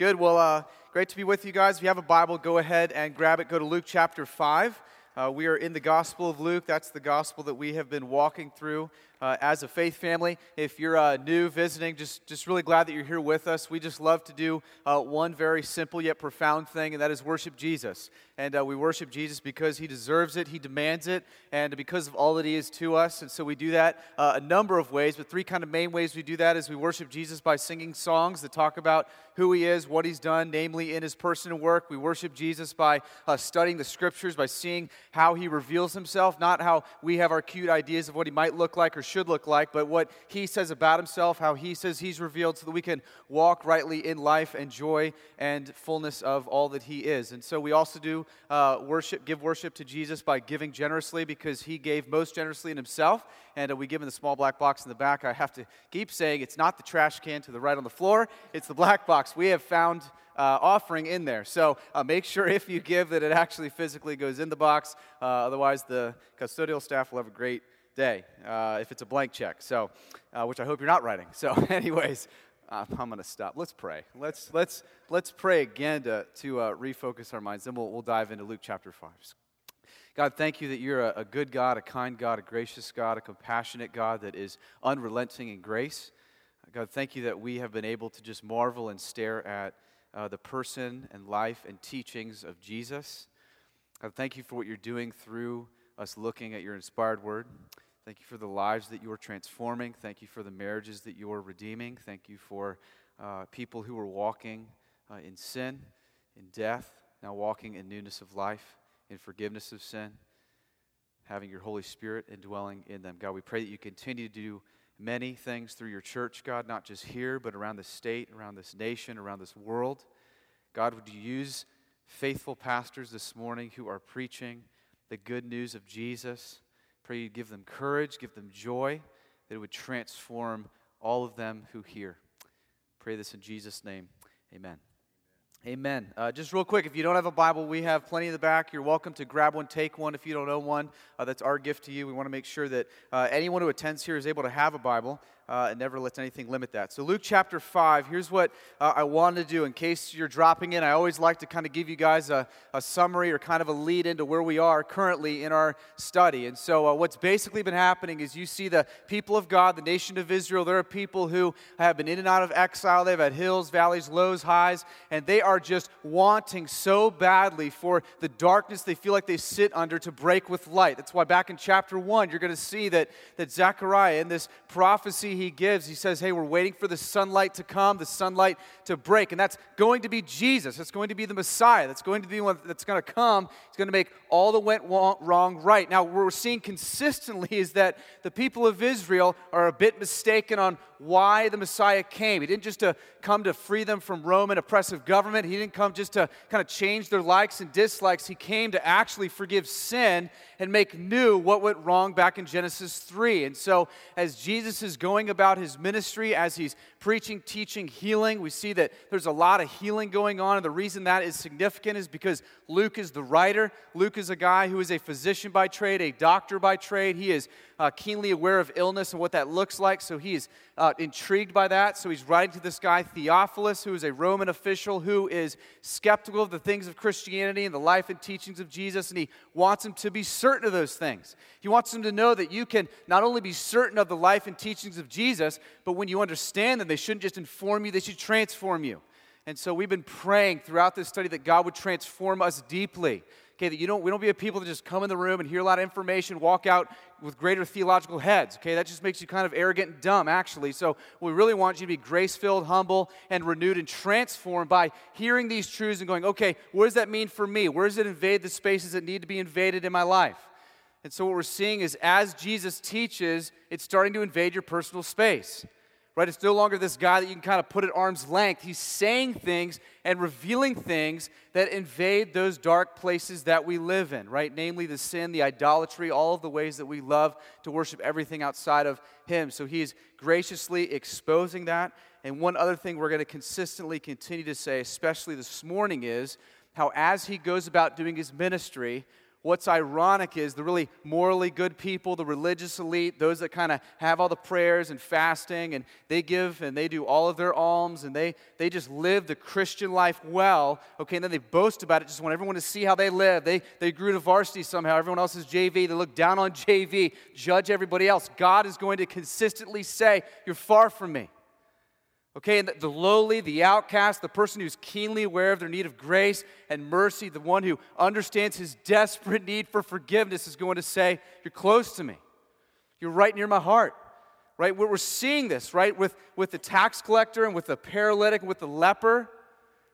Good. Well, uh, great to be with you guys. If you have a Bible, go ahead and grab it. Go to Luke chapter 5. Uh, we are in the Gospel of Luke. That's the gospel that we have been walking through uh, as a faith family. If you're uh, new visiting, just, just really glad that you're here with us. We just love to do uh, one very simple yet profound thing, and that is worship Jesus. And uh, we worship Jesus because he deserves it, he demands it, and because of all that he is to us. And so we do that uh, a number of ways, but three kind of main ways we do that is we worship Jesus by singing songs that talk about who he is, what he's done, namely in his person and work. We worship Jesus by uh, studying the scriptures, by seeing how he reveals himself, not how we have our cute ideas of what he might look like or should look like, but what he says about himself, how he says he's revealed, so that we can walk rightly in life and joy and fullness of all that he is. And so we also do uh, worship, give worship to Jesus by giving generously because he gave most generously in himself. And uh, we give him the small black box in the back. I have to keep saying it's not the trash can to the right on the floor, it's the black box. We have found uh, offering in there. So uh, make sure if you give that it actually physically goes in the box. Uh, otherwise, the custodial staff will have a great day uh, if it's a blank check. So, uh, which I hope you're not writing. So, anyways, uh, I'm going to stop. Let's pray. Let's let's let's pray again to to refocus our minds. Then we'll we'll dive into Luke chapter five. God, thank you that you're a, a good God, a kind God, a gracious God, a compassionate God that is unrelenting in grace. God, thank you that we have been able to just marvel and stare at uh, the person and life and teachings of Jesus. God, thank you for what you're doing through us looking at your inspired word. Thank you for the lives that you are transforming. Thank you for the marriages that you are redeeming. Thank you for uh, people who are walking uh, in sin, in death, now walking in newness of life, in forgiveness of sin, having your Holy Spirit indwelling in them. God, we pray that you continue to do many things through your church, God, not just here, but around the state, around this nation, around this world. God, would you use faithful pastors this morning who are preaching the good news of Jesus. Pray you give them courage, give them joy, that it would transform all of them who hear. Pray this in Jesus' name. Amen. Amen. Uh, just real quick, if you don't have a Bible, we have plenty in the back. You're welcome to grab one, take one if you don't own one. Uh, that's our gift to you. We want to make sure that uh, anyone who attends here is able to have a Bible uh, and never lets anything limit that. So, Luke chapter 5, here's what uh, I wanted to do. In case you're dropping in, I always like to kind of give you guys a, a summary or kind of a lead into where we are currently in our study. And so, uh, what's basically been happening is you see the people of God, the nation of Israel, there are people who have been in and out of exile. They've had hills, valleys, lows, highs, and they are just wanting so badly for the darkness they feel like they sit under to break with light. That's why back in chapter 1, you're going to see that, that Zechariah, in this prophecy, he gives, he says, Hey, we're waiting for the sunlight to come, the sunlight to break. And that's going to be Jesus. That's going to be the Messiah. That's going to be one that's going to come. He's going to make all that went wrong right. Now, what we're seeing consistently is that the people of Israel are a bit mistaken on why the Messiah came. He didn't just to come to free them from Roman oppressive government, he didn't come just to kind of change their likes and dislikes. He came to actually forgive sin and make new what went wrong back in Genesis 3. And so, as Jesus is going about his ministry, as he's preaching, teaching, healing, we see that there's a lot of healing going on. And the reason that is significant is because Luke is the writer. Luke is a guy who is a physician by trade, a doctor by trade. He is uh, keenly aware of illness and what that looks like. So he is uh, intrigued by that. So he's writing to this guy, Theophilus, who is a Roman official who is skeptical of the things of Christianity and the life and teachings of Jesus. And he wants him to be certain of those things. He wants him to know that you can not only be certain of the life and teachings of Jesus, but when you understand them, they shouldn't just inform you, they should transform you. And so we've been praying throughout this study that God would transform us deeply. Okay, that you don't, we don't be a people that just come in the room and hear a lot of information, walk out with greater theological heads. Okay, that just makes you kind of arrogant and dumb, actually. So we really want you to be grace filled, humble, and renewed and transformed by hearing these truths and going, okay, what does that mean for me? Where does it invade the spaces that need to be invaded in my life? And so what we're seeing is as Jesus teaches, it's starting to invade your personal space right? It's no longer this guy that you can kind of put at arm's length. He's saying things and revealing things that invade those dark places that we live in, right? Namely, the sin, the idolatry, all of the ways that we love to worship everything outside of Him. So He is graciously exposing that. And one other thing we're going to consistently continue to say, especially this morning, is how as He goes about doing His ministry, What's ironic is the really morally good people, the religious elite, those that kind of have all the prayers and fasting, and they give and they do all of their alms, and they, they just live the Christian life well, okay, and then they boast about it, just want everyone to see how they live. They, they grew to varsity somehow. Everyone else is JV. They look down on JV, judge everybody else. God is going to consistently say, You're far from me. Okay, and the, lowly, the outcast, the person who's keenly aware of their need of grace and mercy, the one who understands his desperate need for forgiveness is going to say, You're close to me. You're right near my heart. Right? We're seeing this, right? With, with the tax collector and with the paralytic and with the leper.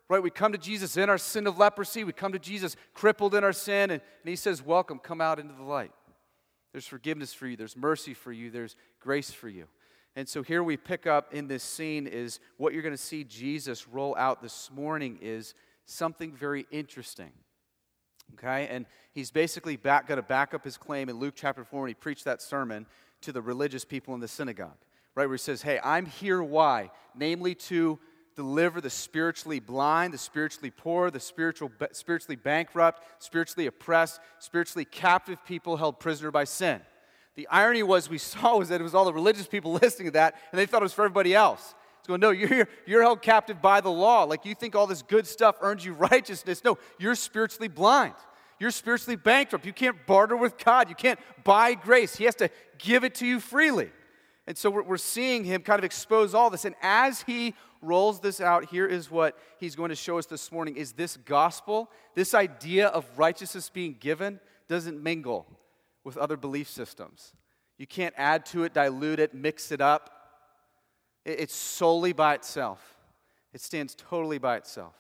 Right? We come to Jesus in our sin of leprosy. We come to Jesus crippled in our sin. And, and he says, Welcome, come out into the light. There's forgiveness for you, there's mercy for you, there's grace for you. And so here we pick up in this scene is what you're going to see Jesus roll out this morning is something very interesting. Okay? And he's basically back, going to back up his claim in Luke chapter 4 when he preached that sermon to the religious people in the synagogue. Right? Where he says, Hey, I'm here why? Namely to deliver the spiritually blind, the spiritually poor, the spiritual, spiritually bankrupt, spiritually oppressed, spiritually captive people held prisoner by sin. The irony was we saw was that it was all the religious people listening to that, and they thought it was for everybody else. It's going, no, you're, you're held captive by the law. Like you think all this good stuff earns you righteousness. No, you're spiritually blind. You're spiritually bankrupt. You can't barter with God. You can't buy grace. He has to give it to you freely. And so we're, we're seeing him kind of expose all this. And as he rolls this out, here is what he's going to show us this morning is this gospel, this idea of righteousness being given, doesn't mingle with other belief systems. You can't add to it, dilute it, mix it up. It's solely by itself, it stands totally by itself.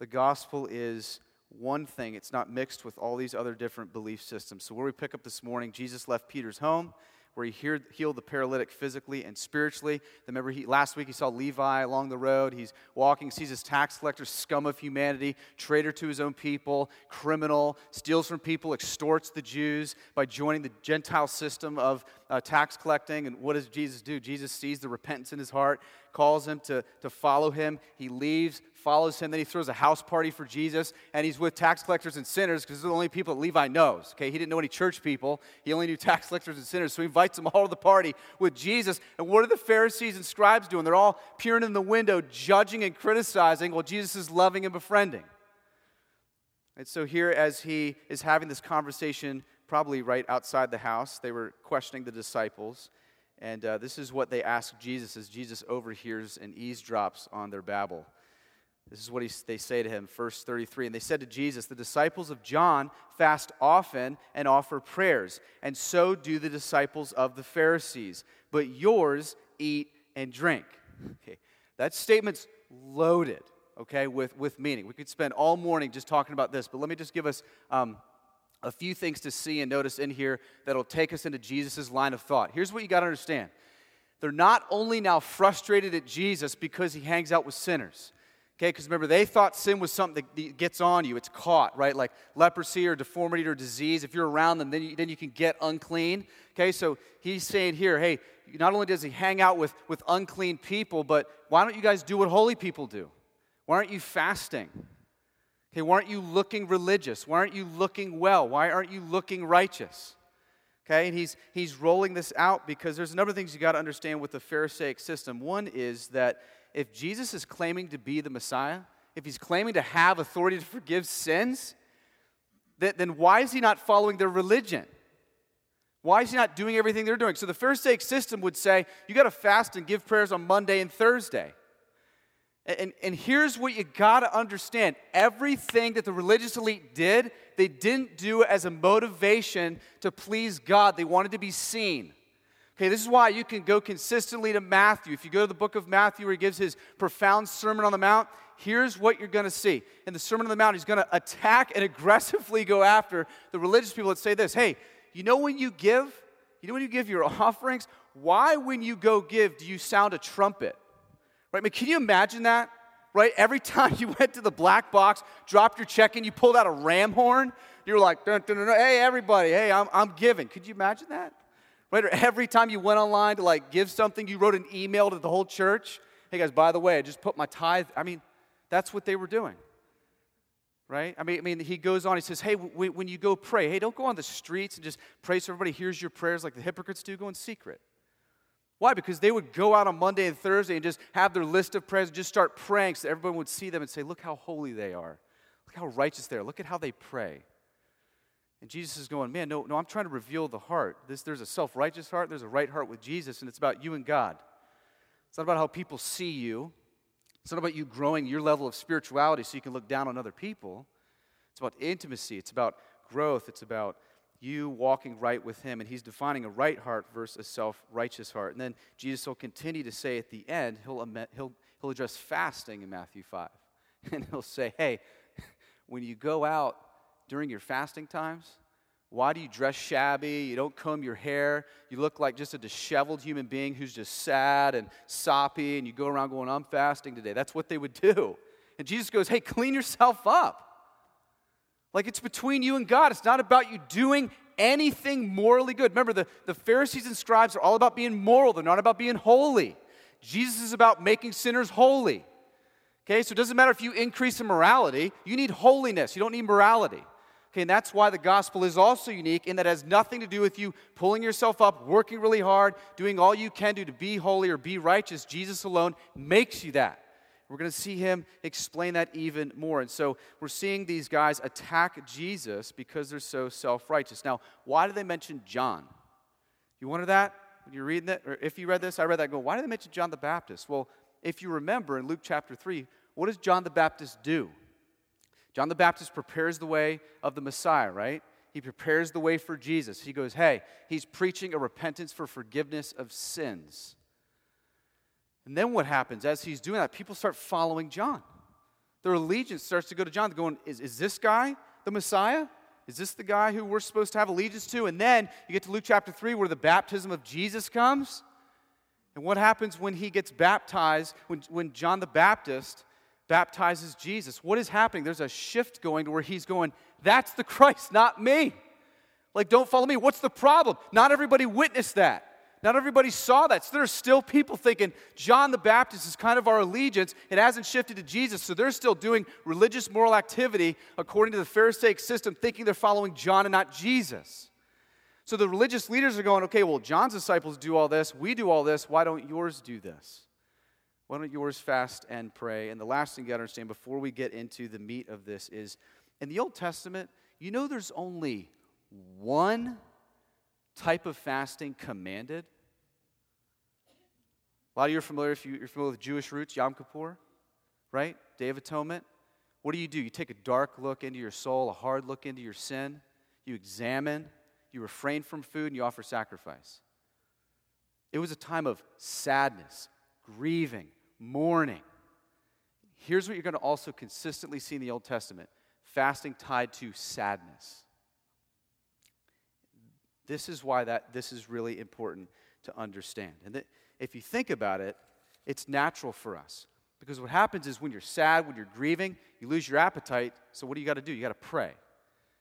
The gospel is one thing, it's not mixed with all these other different belief systems. So, where we pick up this morning, Jesus left Peter's home where he healed the paralytic physically and spiritually. Remember, he, last week he saw Levi along the road. He's walking, sees his tax collector, scum of humanity, traitor to his own people, criminal, steals from people, extorts the Jews by joining the Gentile system of uh, tax collecting. And what does Jesus do? Jesus sees the repentance in his heart, calls him to, to follow him. He leaves, follows him. Then he throws a house party for Jesus, and he's with tax collectors and sinners because they're the only people that Levi knows. Okay, he didn't know any church people. He only knew tax collectors and sinners. So he invites them all to the party with Jesus. And what are the Pharisees and scribes doing? They're all peering in the window, judging and criticizing while Jesus is loving and befriending. And so here, as he is having this conversation, probably right outside the house, they were questioning the disciples. And uh, this is what they ask Jesus as Jesus overhears and eavesdrops on their babble. This is what he, they say to him, verse 33. And they said to Jesus, The disciples of John fast often and offer prayers, and so do the disciples of the Pharisees. But yours eat and drink. Okay, that statement's loaded, okay, with, with meaning. We could spend all morning just talking about this, but let me just give us um, a few things to see and notice in here that'll take us into Jesus' line of thought. Here's what you got to understand they're not only now frustrated at Jesus because he hangs out with sinners. Okay, because remember, they thought sin was something that gets on you. It's caught, right? Like leprosy or deformity or disease. If you're around them, then you, then you can get unclean. Okay, so he's saying here, hey, not only does he hang out with, with unclean people, but why don't you guys do what holy people do? Why aren't you fasting? Okay, why aren't you looking religious? Why aren't you looking well? Why aren't you looking righteous? Okay, and he's, he's rolling this out because there's a number of things you got to understand with the Pharisaic system. One is that if Jesus is claiming to be the Messiah, if he's claiming to have authority to forgive sins, then why is he not following their religion? Why is he not doing everything they're doing? So the Pharisaic system would say, you got to fast and give prayers on Monday and Thursday. And, and here's what you got to understand everything that the religious elite did, they didn't do as a motivation to please God. They wanted to be seen. Okay, this is why you can go consistently to Matthew. If you go to the book of Matthew where he gives his profound Sermon on the Mount, here's what you're going to see. In the Sermon on the Mount, he's going to attack and aggressively go after the religious people that say this Hey, you know when you give? You know when you give your offerings? Why, when you go give, do you sound a trumpet? Right? I mean, can you imagine that? Right? Every time you went to the black box, dropped your check in, you pulled out a ram horn, you were like, dun, dun, dun, hey, everybody, hey, I'm, I'm giving. Could you imagine that? Every time you went online to like give something, you wrote an email to the whole church. Hey guys, by the way, I just put my tithe. I mean, that's what they were doing. right? I mean, I mean, he goes on, he says, hey, w- when you go pray, hey, don't go on the streets and just pray so everybody hears your prayers like the hypocrites do, go in secret. Why? Because they would go out on Monday and Thursday and just have their list of prayers and just start praying so everyone would see them and say, look how holy they are. Look how righteous they are. Look at how they pray. And Jesus is going, man, no, no, I'm trying to reveal the heart. This, there's a self righteous heart, there's a right heart with Jesus, and it's about you and God. It's not about how people see you, it's not about you growing your level of spirituality so you can look down on other people. It's about intimacy, it's about growth, it's about you walking right with Him. And He's defining a right heart versus a self righteous heart. And then Jesus will continue to say at the end, he'll, he'll, he'll address fasting in Matthew 5. And he'll say, hey, when you go out during your fasting times, why do you dress shabby? You don't comb your hair. You look like just a disheveled human being who's just sad and soppy, and you go around going, I'm fasting today. That's what they would do. And Jesus goes, Hey, clean yourself up. Like it's between you and God. It's not about you doing anything morally good. Remember, the, the Pharisees and scribes are all about being moral, they're not about being holy. Jesus is about making sinners holy. Okay, so it doesn't matter if you increase in morality, you need holiness, you don't need morality. Okay, and that's why the gospel is also unique in that it has nothing to do with you pulling yourself up, working really hard, doing all you can do to be holy or be righteous. Jesus alone makes you that. We're going to see him explain that even more. And so we're seeing these guys attack Jesus because they're so self righteous. Now, why do they mention John? You wonder that when you're reading it? Or if you read this, I read that go, why do they mention John the Baptist? Well, if you remember in Luke chapter 3, what does John the Baptist do? John the Baptist prepares the way of the Messiah, right? He prepares the way for Jesus. He goes, hey, he's preaching a repentance for forgiveness of sins. And then what happens? As he's doing that, people start following John. Their allegiance starts to go to John. They're going, is, is this guy the Messiah? Is this the guy who we're supposed to have allegiance to? And then you get to Luke chapter 3 where the baptism of Jesus comes. And what happens when he gets baptized, when, when John the Baptist baptizes Jesus. What is happening? There's a shift going to where he's going, That's the Christ, not me. Like, don't follow me. What's the problem? Not everybody witnessed that. Not everybody saw that. So there are still people thinking John the Baptist is kind of our allegiance. It hasn't shifted to Jesus. So they're still doing religious moral activity according to the Pharisaic system, thinking they're following John and not Jesus. So the religious leaders are going, okay, well, John's disciples do all this. We do all this. Why don't yours do this? Why don't yours fast and pray? And the last thing you got to understand before we get into the meat of this is in the Old Testament, you know there's only one type of fasting commanded. A lot of you are familiar, if you're familiar with Jewish roots, Yom Kippur, right? Day of Atonement. What do you do? You take a dark look into your soul, a hard look into your sin. You examine, you refrain from food, and you offer sacrifice. It was a time of sadness, grieving, mourning. Here's what you're going to also consistently see in the Old Testament fasting tied to sadness. This is why that this is really important to understand. And that if you think about it, it's natural for us. Because what happens is when you're sad, when you're grieving, you lose your appetite. So what do you got to do? You got to pray.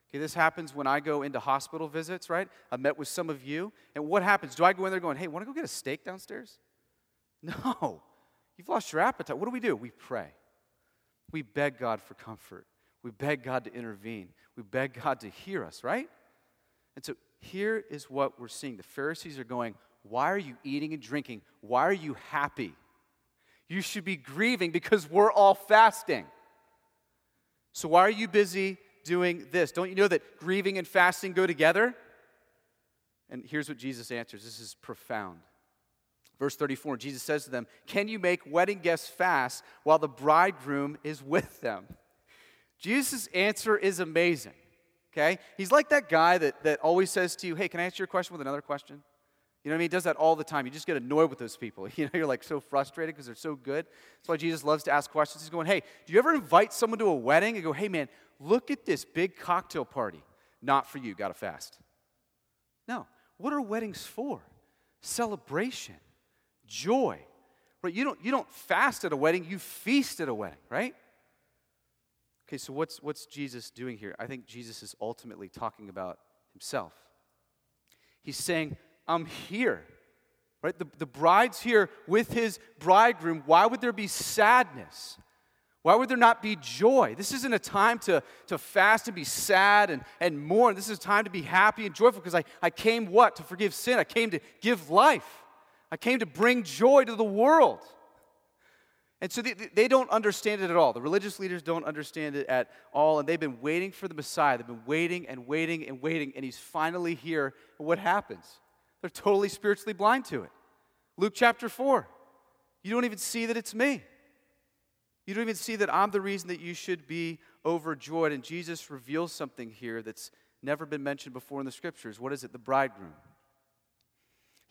Okay, this happens when I go into hospital visits, right? I met with some of you. And what happens? Do I go in there going, hey, want to go get a steak downstairs? No. You've lost your appetite. What do we do? We pray. We beg God for comfort. We beg God to intervene. We beg God to hear us, right? And so here is what we're seeing. The Pharisees are going, Why are you eating and drinking? Why are you happy? You should be grieving because we're all fasting. So why are you busy doing this? Don't you know that grieving and fasting go together? And here's what Jesus answers this is profound. Verse 34 Jesus says to them, Can you make wedding guests fast while the bridegroom is with them? Jesus' answer is amazing. Okay? He's like that guy that, that always says to you, Hey, can I answer your question with another question? You know what I mean? He does that all the time. You just get annoyed with those people. You know, you're like so frustrated because they're so good. That's why Jesus loves to ask questions. He's going, Hey, do you ever invite someone to a wedding and go, Hey, man, look at this big cocktail party? Not for you, gotta fast. No. What are weddings for? Celebration joy. Right? You don't, you don't fast at a wedding, you feast at a wedding, right? Okay, so what's, what's Jesus doing here? I think Jesus is ultimately talking about himself. He's saying, I'm here. Right? The, the bride's here with his bridegroom. Why would there be sadness? Why would there not be joy? This isn't a time to, to fast and be sad and, and mourn. This is a time to be happy and joyful because I, I came what? To forgive sin. I came to give life. I came to bring joy to the world. And so they, they don't understand it at all. The religious leaders don't understand it at all. And they've been waiting for the Messiah. They've been waiting and waiting and waiting. And he's finally here. And what happens? They're totally spiritually blind to it. Luke chapter 4. You don't even see that it's me. You don't even see that I'm the reason that you should be overjoyed. And Jesus reveals something here that's never been mentioned before in the scriptures. What is it? The bridegroom.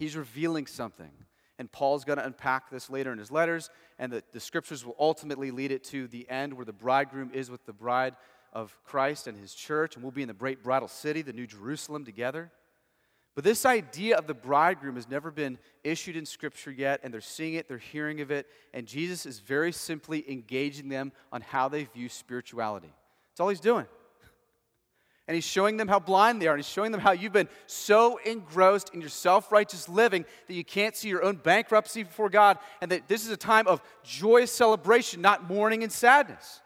He's revealing something. And Paul's going to unpack this later in his letters. And the, the scriptures will ultimately lead it to the end where the bridegroom is with the bride of Christ and his church. And we'll be in the great bridal city, the New Jerusalem, together. But this idea of the bridegroom has never been issued in Scripture yet, and they're seeing it, they're hearing of it, and Jesus is very simply engaging them on how they view spirituality. That's all he's doing. And he's showing them how blind they are, and he's showing them how you've been so engrossed in your self righteous living that you can't see your own bankruptcy before God, and that this is a time of joyous celebration, not mourning and sadness.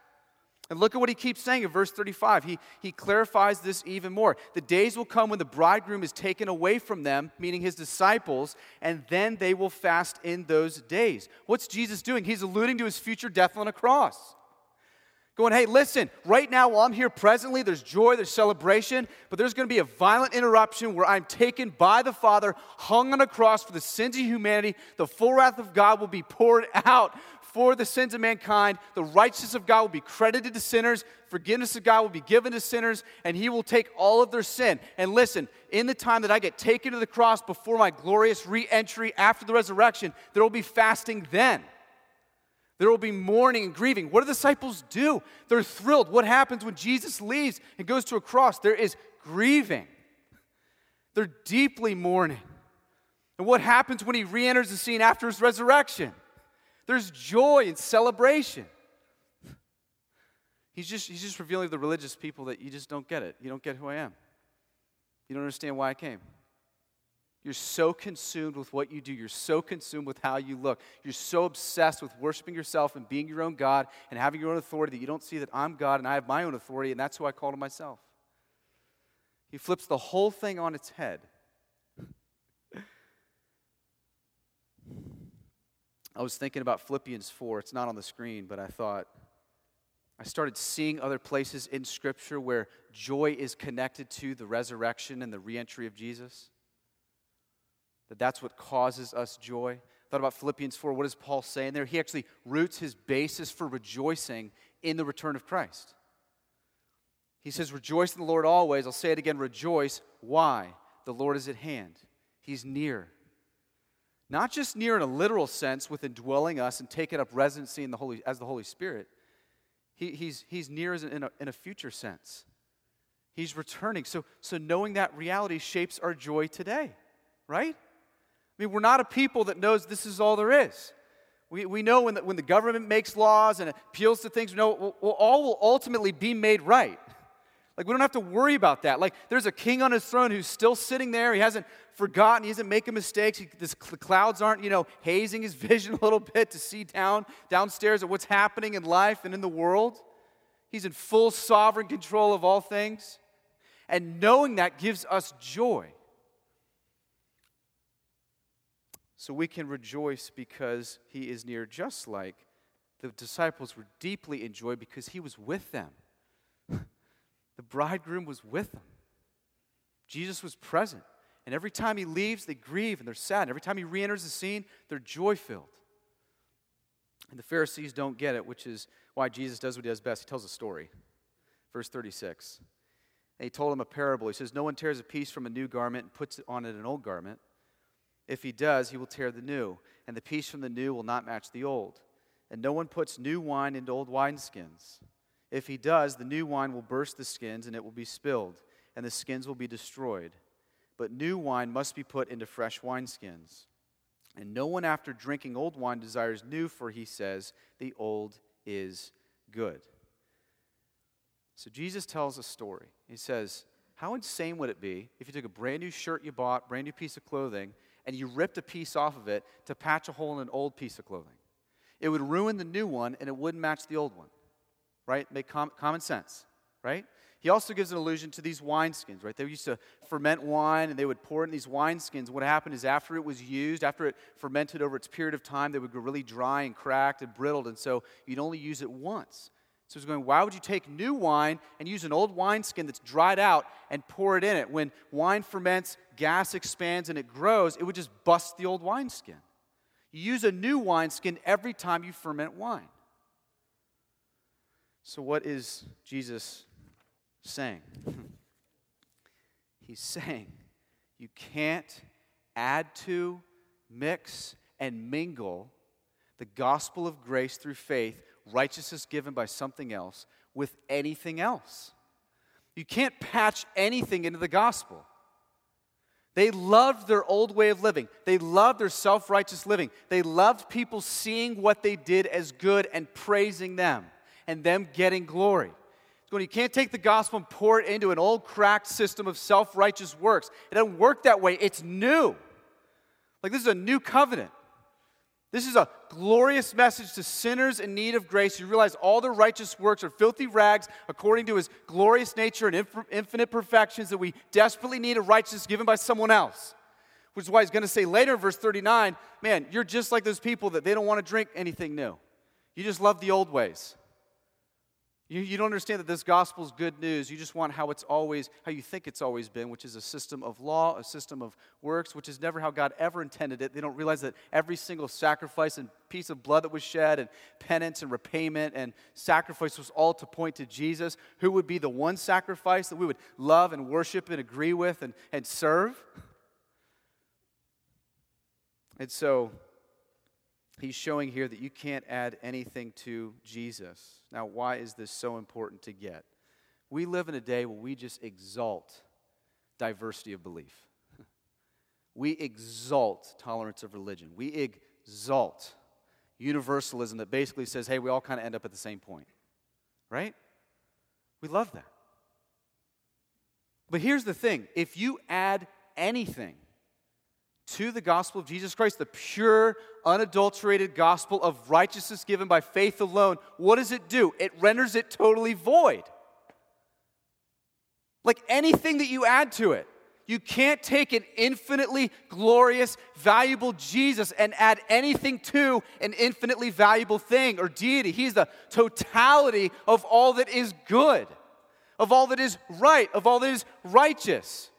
And look at what he keeps saying in verse 35. He, he clarifies this even more. The days will come when the bridegroom is taken away from them, meaning his disciples, and then they will fast in those days. What's Jesus doing? He's alluding to his future death on a cross. Going, hey, listen, right now while I'm here presently, there's joy, there's celebration, but there's going to be a violent interruption where I'm taken by the Father, hung on a cross for the sins of humanity. The full wrath of God will be poured out for the sins of mankind. The righteousness of God will be credited to sinners. Forgiveness of God will be given to sinners, and He will take all of their sin. And listen, in the time that I get taken to the cross before my glorious re entry after the resurrection, there will be fasting then. There will be mourning and grieving. What do the disciples do? They're thrilled. What happens when Jesus leaves and goes to a cross? There is grieving. They're deeply mourning. And what happens when he re enters the scene after his resurrection? There's joy and celebration. He's just, he's just revealing to the religious people that you just don't get it. You don't get who I am. You don't understand why I came. You're so consumed with what you do. You're so consumed with how you look. You're so obsessed with worshiping yourself and being your own God and having your own authority that you don't see that I'm God and I have my own authority, and that's who I call to myself. He flips the whole thing on its head. I was thinking about Philippians 4. It's not on the screen, but I thought I started seeing other places in Scripture where joy is connected to the resurrection and the reentry of Jesus. That that's what causes us joy. Thought about Philippians 4. What does Paul say in there? He actually roots his basis for rejoicing in the return of Christ. He says, Rejoice in the Lord always. I'll say it again, rejoice. Why? The Lord is at hand, He's near. Not just near in a literal sense with indwelling us and taking up residency in the Holy, as the Holy Spirit. He, he's, he's near in a, in a future sense. He's returning. So, so knowing that reality shapes our joy today, right? I mean, we're not a people that knows this is all there is. We, we know when the, when the government makes laws and appeals to things, we know well, well, all will ultimately be made right. Like, we don't have to worry about that. Like, there's a king on his throne who's still sitting there. He hasn't forgotten. He isn't making mistakes. He, this, the clouds aren't, you know, hazing his vision a little bit to see down downstairs at what's happening in life and in the world. He's in full sovereign control of all things. And knowing that gives us joy. So we can rejoice because he is near, just like the disciples were deeply in joy because he was with them. The bridegroom was with them. Jesus was present. And every time he leaves, they grieve and they're sad. And every time he re enters the scene, they're joy filled. And the Pharisees don't get it, which is why Jesus does what he does best. He tells a story. Verse 36. And he told him a parable. He says, No one tears a piece from a new garment and puts it on it an old garment. If he does, he will tear the new, and the piece from the new will not match the old. And no one puts new wine into old wineskins. If he does, the new wine will burst the skins, and it will be spilled, and the skins will be destroyed. But new wine must be put into fresh wineskins. And no one after drinking old wine desires new, for he says, the old is good. So Jesus tells a story. He says, How insane would it be if you took a brand new shirt you bought, brand new piece of clothing, and you ripped a piece off of it to patch a hole in an old piece of clothing? It would ruin the new one, and it wouldn't match the old one. right? Make com- common sense, right? He also gives an allusion to these wineskins, right? They used to ferment wine and they would pour it in these wineskins. What happened is after it was used, after it fermented over its period of time, they would go really dry and cracked and brittled, and so you'd only use it once. So he's going, why would you take new wine and use an old wineskin that's dried out and pour it in it? When wine ferments, gas expands, and it grows, it would just bust the old wineskin. You use a new wineskin every time you ferment wine. So, what is Jesus saying? He's saying you can't add to, mix, and mingle the gospel of grace through faith righteousness given by something else with anything else. You can't patch anything into the gospel. They loved their old way of living. They loved their self righteous living. They loved people seeing what they did as good and praising them and them getting glory. So you can't take the gospel and pour it into an old cracked system of self righteous works, it doesn't work that way. It's new. Like this is a new covenant. This is a glorious message to sinners in need of grace. You realize all their righteous works are filthy rags according to his glorious nature and infinite perfections that we desperately need a righteousness given by someone else. Which is why he's going to say later in verse 39 man, you're just like those people that they don't want to drink anything new. You just love the old ways. You, you don't understand that this gospel is good news. You just want how it's always, how you think it's always been, which is a system of law, a system of works, which is never how God ever intended it. They don't realize that every single sacrifice and piece of blood that was shed, and penance and repayment and sacrifice was all to point to Jesus, who would be the one sacrifice that we would love and worship and agree with and, and serve. And so, he's showing here that you can't add anything to Jesus. Now, why is this so important to get? We live in a day where we just exalt diversity of belief. We exalt tolerance of religion. We exalt universalism that basically says, hey, we all kind of end up at the same point. Right? We love that. But here's the thing if you add anything to the gospel of Jesus Christ, the pure, unadulterated gospel of righteousness given by faith alone, what does it do? It renders it totally void. Like anything that you add to it. You can't take an infinitely glorious, valuable Jesus and add anything to an infinitely valuable thing or deity. He's the totality of all that is good, of all that is right, of all that is righteous.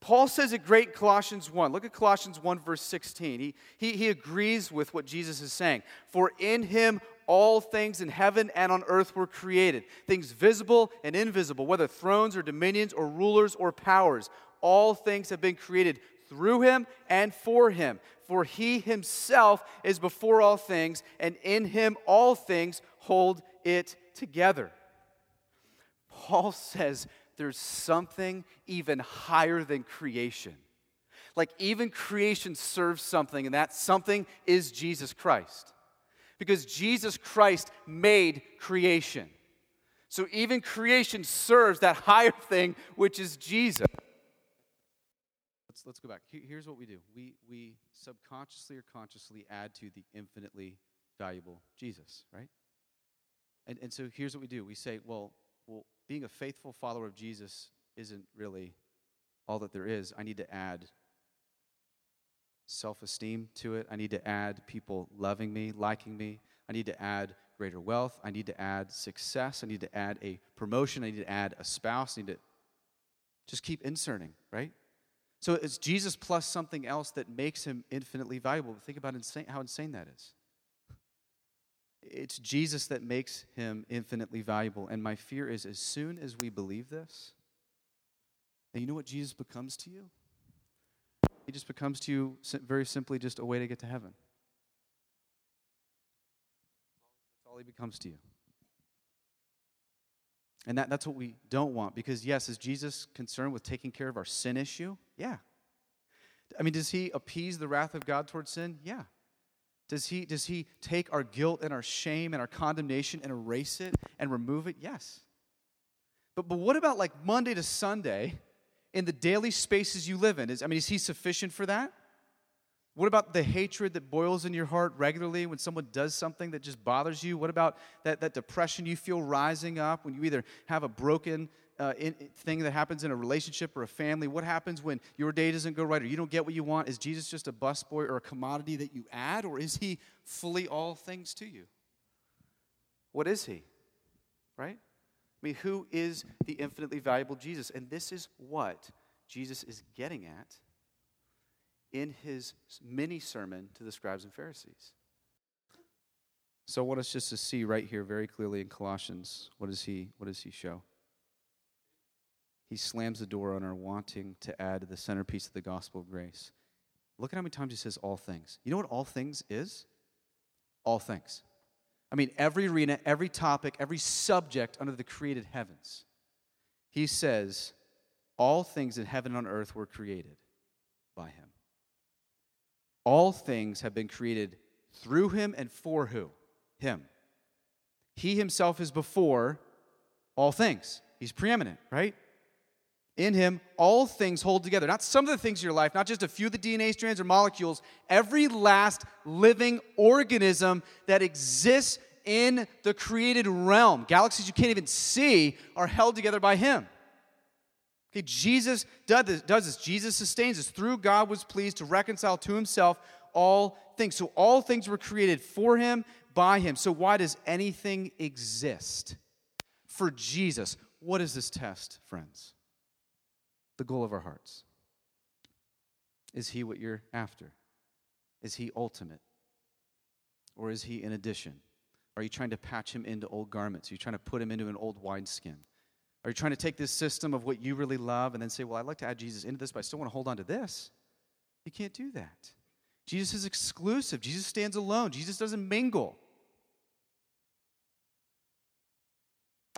Paul says it great Colossians 1. Look at Colossians 1, verse 16. He, he, he agrees with what Jesus is saying. For in him all things in heaven and on earth were created, things visible and invisible, whether thrones or dominions or rulers or powers. All things have been created through him and for him. For he himself is before all things, and in him all things hold it together. Paul says there's something even higher than creation. Like even creation serves something, and that something is Jesus Christ. Because Jesus Christ made creation. So even creation serves that higher thing, which is Jesus. Let's, let's go back. Here's what we do we, we subconsciously or consciously add to the infinitely valuable Jesus, right? And, and so here's what we do we say, well, being a faithful follower of Jesus isn't really all that there is. I need to add self esteem to it. I need to add people loving me, liking me. I need to add greater wealth. I need to add success. I need to add a promotion. I need to add a spouse. I need to just keep inserting, right? So it's Jesus plus something else that makes him infinitely valuable. Think about insane, how insane that is. It's Jesus that makes him infinitely valuable. And my fear is as soon as we believe this, and you know what Jesus becomes to you? He just becomes to you very simply just a way to get to heaven. That's all he becomes to you. And that, that's what we don't want because, yes, is Jesus concerned with taking care of our sin issue? Yeah. I mean, does he appease the wrath of God towards sin? Yeah. Does he, does he take our guilt and our shame and our condemnation and erase it and remove it? Yes. But, but what about like Monday to Sunday in the daily spaces you live in? Is, I mean, is he sufficient for that? What about the hatred that boils in your heart regularly when someone does something that just bothers you? What about that, that depression you feel rising up when you either have a broken uh, in, thing that happens in a relationship or a family? What happens when your day doesn't go right or you don't get what you want? Is Jesus just a busboy or a commodity that you add, or is he fully all things to you? What is he? Right? I mean, who is the infinitely valuable Jesus? And this is what Jesus is getting at in his mini sermon to the scribes and Pharisees. So I want us just to see right here very clearly in Colossians, what does he, what does he show? He slams the door on our wanting to add to the centerpiece of the gospel of grace. Look at how many times he says all things. You know what all things is? All things. I mean, every arena, every topic, every subject under the created heavens. He says, all things in heaven and on earth were created by him. All things have been created through him and for who? Him. He himself is before all things. He's preeminent, right? In him, all things hold together. Not some of the things in your life, not just a few of the DNA strands or molecules. Every last living organism that exists in the created realm, galaxies you can't even see, are held together by him. Okay, Jesus does this, does this. Jesus sustains us. Through God was pleased to reconcile to himself all things. So all things were created for him, by him. So why does anything exist? For Jesus. What is this test, friends? The goal of our hearts. Is he what you're after? Is he ultimate? Or is he in addition? Are you trying to patch him into old garments? Are you trying to put him into an old wineskin? Are you trying to take this system of what you really love and then say, well, I'd like to add Jesus into this, but I still want to hold on to this? You can't do that. Jesus is exclusive. Jesus stands alone. Jesus doesn't mingle.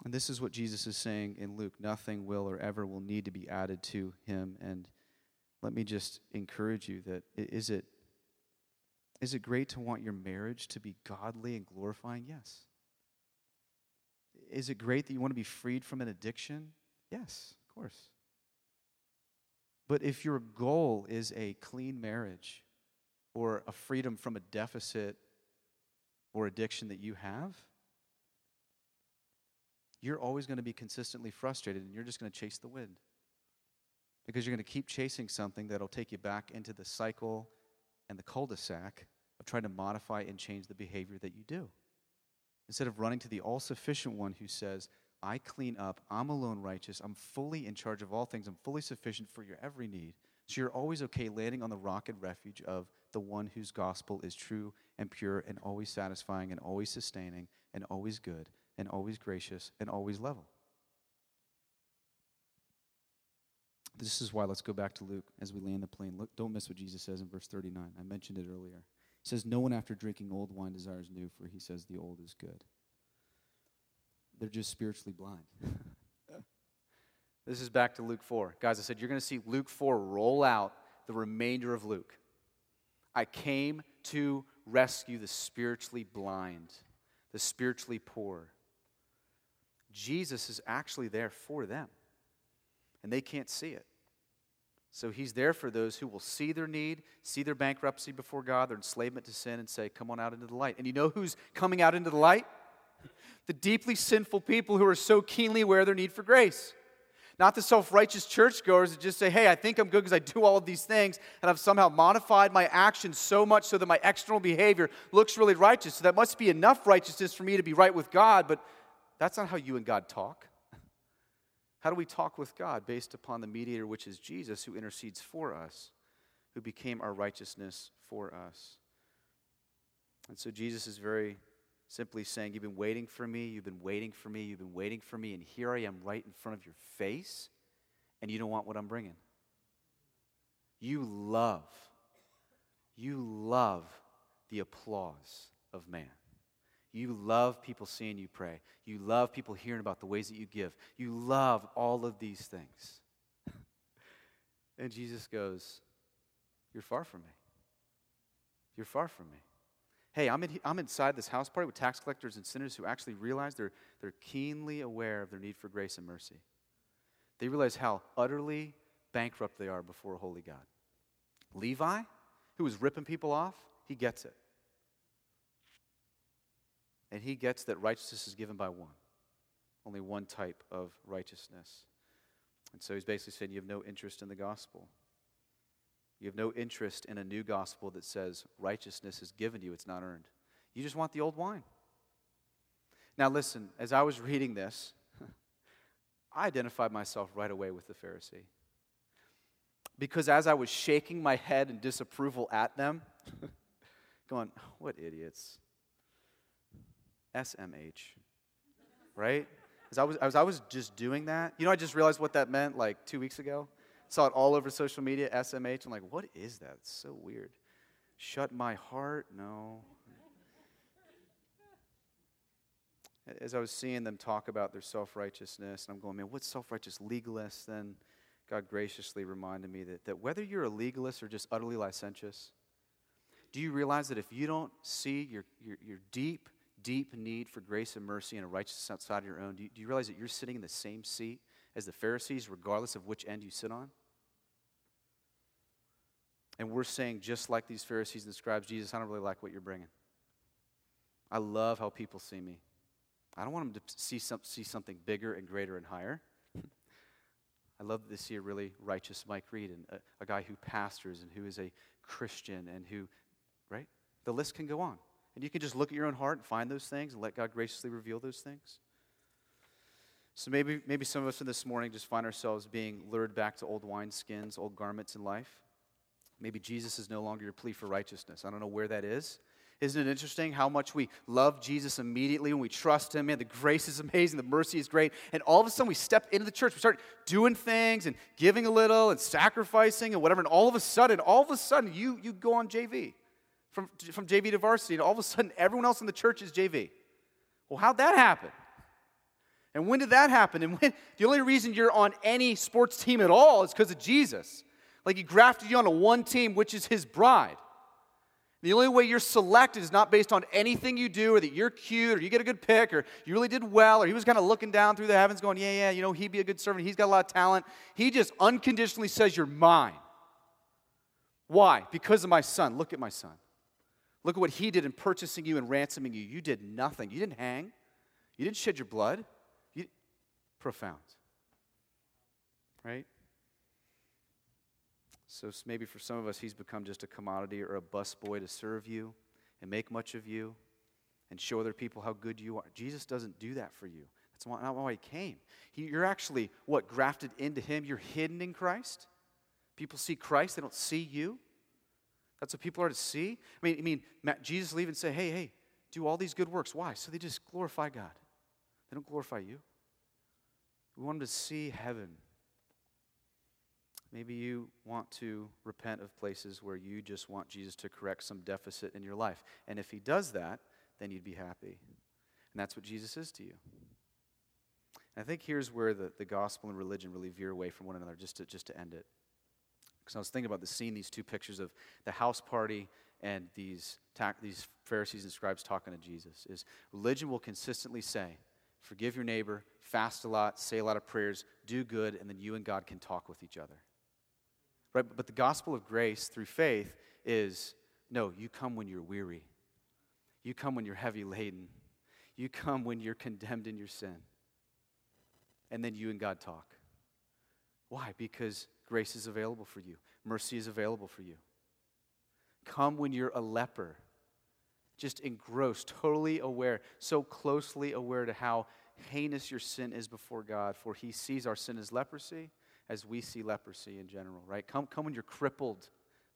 And this is what Jesus is saying in Luke nothing will or ever will need to be added to him. And let me just encourage you that is it, is it great to want your marriage to be godly and glorifying? Yes. Is it great that you want to be freed from an addiction? Yes, of course. But if your goal is a clean marriage or a freedom from a deficit or addiction that you have, you're always going to be consistently frustrated and you're just going to chase the wind. Because you're going to keep chasing something that'll take you back into the cycle and the cul de sac of trying to modify and change the behavior that you do. Instead of running to the all sufficient one who says, I clean up, I'm alone righteous, I'm fully in charge of all things, I'm fully sufficient for your every need. So you're always okay landing on the rock and refuge of the one whose gospel is true and pure and always satisfying and always sustaining and always good and always gracious and always level. This is why let's go back to Luke as we land the plane. Look, don't miss what Jesus says in verse 39. I mentioned it earlier. He says, No one after drinking old wine desires new, for he says the old is good. They're just spiritually blind. this is back to Luke 4. Guys, I said you're going to see Luke 4 roll out the remainder of Luke. I came to rescue the spiritually blind, the spiritually poor. Jesus is actually there for them, and they can't see it. So he's there for those who will see their need, see their bankruptcy before God, their enslavement to sin, and say, Come on out into the light. And you know who's coming out into the light? The deeply sinful people who are so keenly aware of their need for grace. Not the self righteous churchgoers that just say, Hey, I think I'm good because I do all of these things, and I've somehow modified my actions so much so that my external behavior looks really righteous. So that must be enough righteousness for me to be right with God, but that's not how you and God talk. How do we talk with God? Based upon the mediator, which is Jesus, who intercedes for us, who became our righteousness for us. And so Jesus is very simply saying, You've been waiting for me, you've been waiting for me, you've been waiting for me, and here I am right in front of your face, and you don't want what I'm bringing. You love, you love the applause of man. You love people seeing you pray. You love people hearing about the ways that you give. You love all of these things. and Jesus goes, You're far from me. You're far from me. Hey, I'm, in, I'm inside this house party with tax collectors and sinners who actually realize they're, they're keenly aware of their need for grace and mercy. They realize how utterly bankrupt they are before a holy God. Levi, who was ripping people off, he gets it. And he gets that righteousness is given by one, only one type of righteousness. And so he's basically saying you have no interest in the gospel. You have no interest in a new gospel that says righteousness is given to you, it's not earned. You just want the old wine. Now, listen, as I was reading this, I identified myself right away with the Pharisee. Because as I was shaking my head in disapproval at them, going, what idiots. SMH. Right? As I, was, as I was just doing that, you know, I just realized what that meant like two weeks ago. Saw it all over social media, SMH. I'm like, what is that? It's so weird. Shut my heart? No. As I was seeing them talk about their self righteousness, and I'm going, man, what's self righteous legalists? Then God graciously reminded me that, that whether you're a legalist or just utterly licentious, do you realize that if you don't see your, your, your deep, deep need for grace and mercy and a righteousness outside of your own, do you, do you realize that you're sitting in the same seat as the Pharisees, regardless of which end you sit on? And we're saying, just like these Pharisees and scribes, Jesus, I don't really like what you're bringing. I love how people see me. I don't want them to see, some, see something bigger and greater and higher. I love to see a really righteous Mike Reed and a, a guy who pastors and who is a Christian and who, right? The list can go on. And you can just look at your own heart and find those things and let God graciously reveal those things. So maybe, maybe some of us in this morning just find ourselves being lured back to old wineskins, old garments in life. Maybe Jesus is no longer your plea for righteousness. I don't know where that is. Isn't it interesting how much we love Jesus immediately when we trust Him? Man, the grace is amazing, the mercy is great. And all of a sudden, we step into the church, we start doing things and giving a little and sacrificing and whatever. And all of a sudden, all of a sudden, you, you go on JV from, from JV to varsity, and all of a sudden, everyone else in the church is JV. Well, how'd that happen? And when did that happen? And when, the only reason you're on any sports team at all is because of Jesus. Like he grafted you onto one team, which is his bride. The only way you're selected is not based on anything you do or that you're cute or you get a good pick or you really did well or he was kind of looking down through the heavens going, yeah, yeah, you know, he'd be a good servant. He's got a lot of talent. He just unconditionally says, You're mine. Why? Because of my son. Look at my son. Look at what he did in purchasing you and ransoming you. You did nothing. You didn't hang, you didn't shed your blood. You... Profound. Right? So maybe for some of us, he's become just a commodity or a busboy to serve you and make much of you and show other people how good you are. Jesus doesn't do that for you. That's not why he came. He, you're actually, what, grafted into him? You're hidden in Christ? People see Christ, they don't see you. That's what people are to see. I mean, I mean Jesus will even say, hey, hey, do all these good works. Why? So they just glorify God. They don't glorify you. We want them to see heaven Maybe you want to repent of places where you just want Jesus to correct some deficit in your life. And if he does that, then you'd be happy. And that's what Jesus is to you. And I think here's where the, the gospel and religion really veer away from one another, just to, just to end it. Because I was thinking about the scene, these two pictures of the house party and these, ta- these Pharisees and scribes talking to Jesus. Is religion will consistently say, forgive your neighbor, fast a lot, say a lot of prayers, do good, and then you and God can talk with each other. Right? But the gospel of grace through faith is no, you come when you're weary. You come when you're heavy laden. You come when you're condemned in your sin. And then you and God talk. Why? Because grace is available for you, mercy is available for you. Come when you're a leper, just engrossed, totally aware, so closely aware to how heinous your sin is before God, for He sees our sin as leprosy as we see leprosy in general, right? Come, come when you're crippled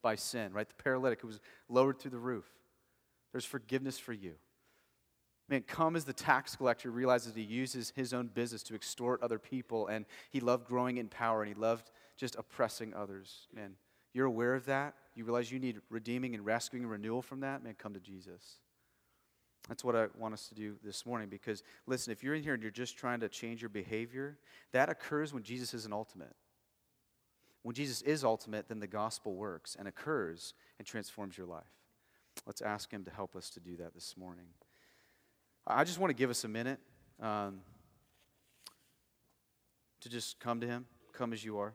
by sin, right? The paralytic who was lowered through the roof. There's forgiveness for you. Man, come as the tax collector realizes he uses his own business to extort other people, and he loved growing in power, and he loved just oppressing others. Man, you're aware of that. You realize you need redeeming and rescuing and renewal from that. Man, come to Jesus. That's what I want us to do this morning because, listen, if you're in here and you're just trying to change your behavior, that occurs when Jesus is an ultimate. When Jesus is ultimate, then the gospel works and occurs and transforms your life. Let's ask Him to help us to do that this morning. I just want to give us a minute um, to just come to Him, come as you are.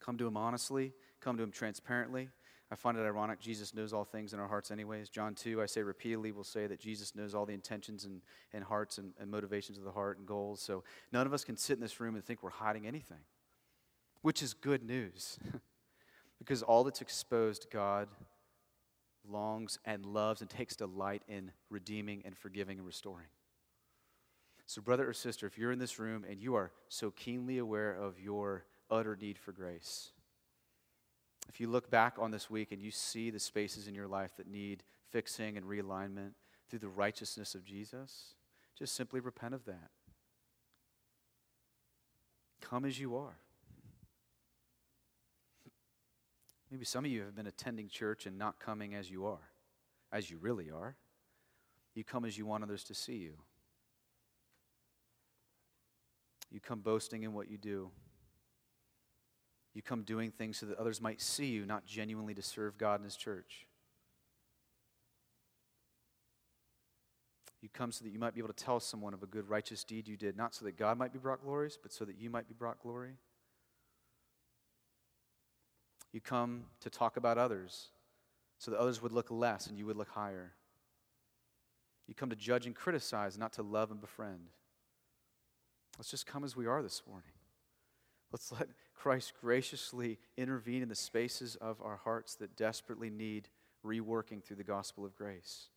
Come to Him honestly, come to Him transparently. I find it ironic. Jesus knows all things in our hearts, anyways. John 2, I say repeatedly, will say that Jesus knows all the intentions and, and hearts and, and motivations of the heart and goals. So none of us can sit in this room and think we're hiding anything, which is good news. because all that's exposed, God longs and loves and takes delight in redeeming and forgiving and restoring. So, brother or sister, if you're in this room and you are so keenly aware of your utter need for grace, if you look back on this week and you see the spaces in your life that need fixing and realignment through the righteousness of Jesus, just simply repent of that. Come as you are. Maybe some of you have been attending church and not coming as you are, as you really are. You come as you want others to see you. You come boasting in what you do. You come doing things so that others might see you, not genuinely to serve God and His church. You come so that you might be able to tell someone of a good, righteous deed you did, not so that God might be brought glory, but so that you might be brought glory. You come to talk about others so that others would look less and you would look higher. You come to judge and criticize, not to love and befriend. Let's just come as we are this morning. Let's let Christ graciously intervene in the spaces of our hearts that desperately need reworking through the gospel of grace.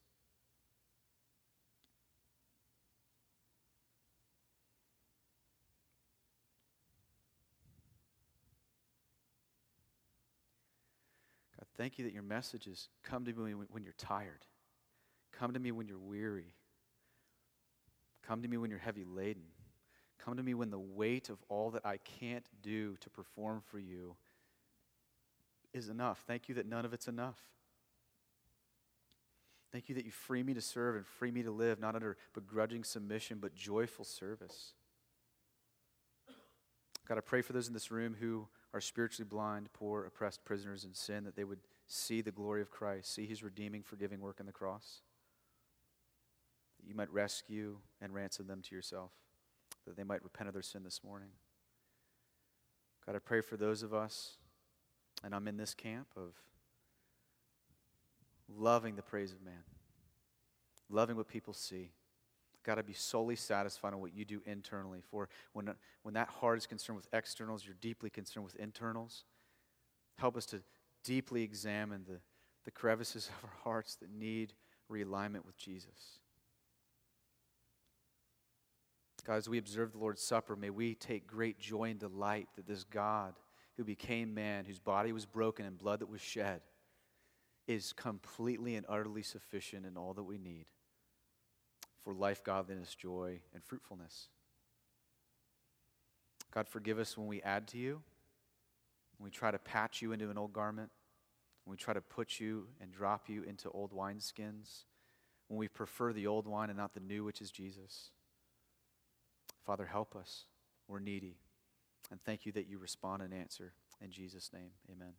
Thank you that your message is come to me when you're tired, come to me when you're weary, come to me when you're heavy laden. Come to me when the weight of all that I can't do to perform for you is enough. Thank you that none of it's enough. Thank you that you free me to serve and free me to live, not under begrudging submission, but joyful service. God, I pray for those in this room who are spiritually blind, poor, oppressed prisoners in sin, that they would see the glory of Christ, see his redeeming, forgiving work on the cross. That you might rescue and ransom them to yourself that they might repent of their sin this morning. God, I pray for those of us, and I'm in this camp of loving the praise of man, loving what people see. God, to be solely satisfied on what you do internally. For when, when that heart is concerned with externals, you're deeply concerned with internals. Help us to deeply examine the, the crevices of our hearts that need realignment with Jesus. God, as we observe the Lord's Supper, may we take great joy and delight that this God who became man, whose body was broken and blood that was shed, is completely and utterly sufficient in all that we need for life, godliness, joy, and fruitfulness. God, forgive us when we add to you, when we try to patch you into an old garment, when we try to put you and drop you into old wineskins, when we prefer the old wine and not the new, which is Jesus. Father, help us. We're needy. And thank you that you respond and answer. In Jesus' name, amen.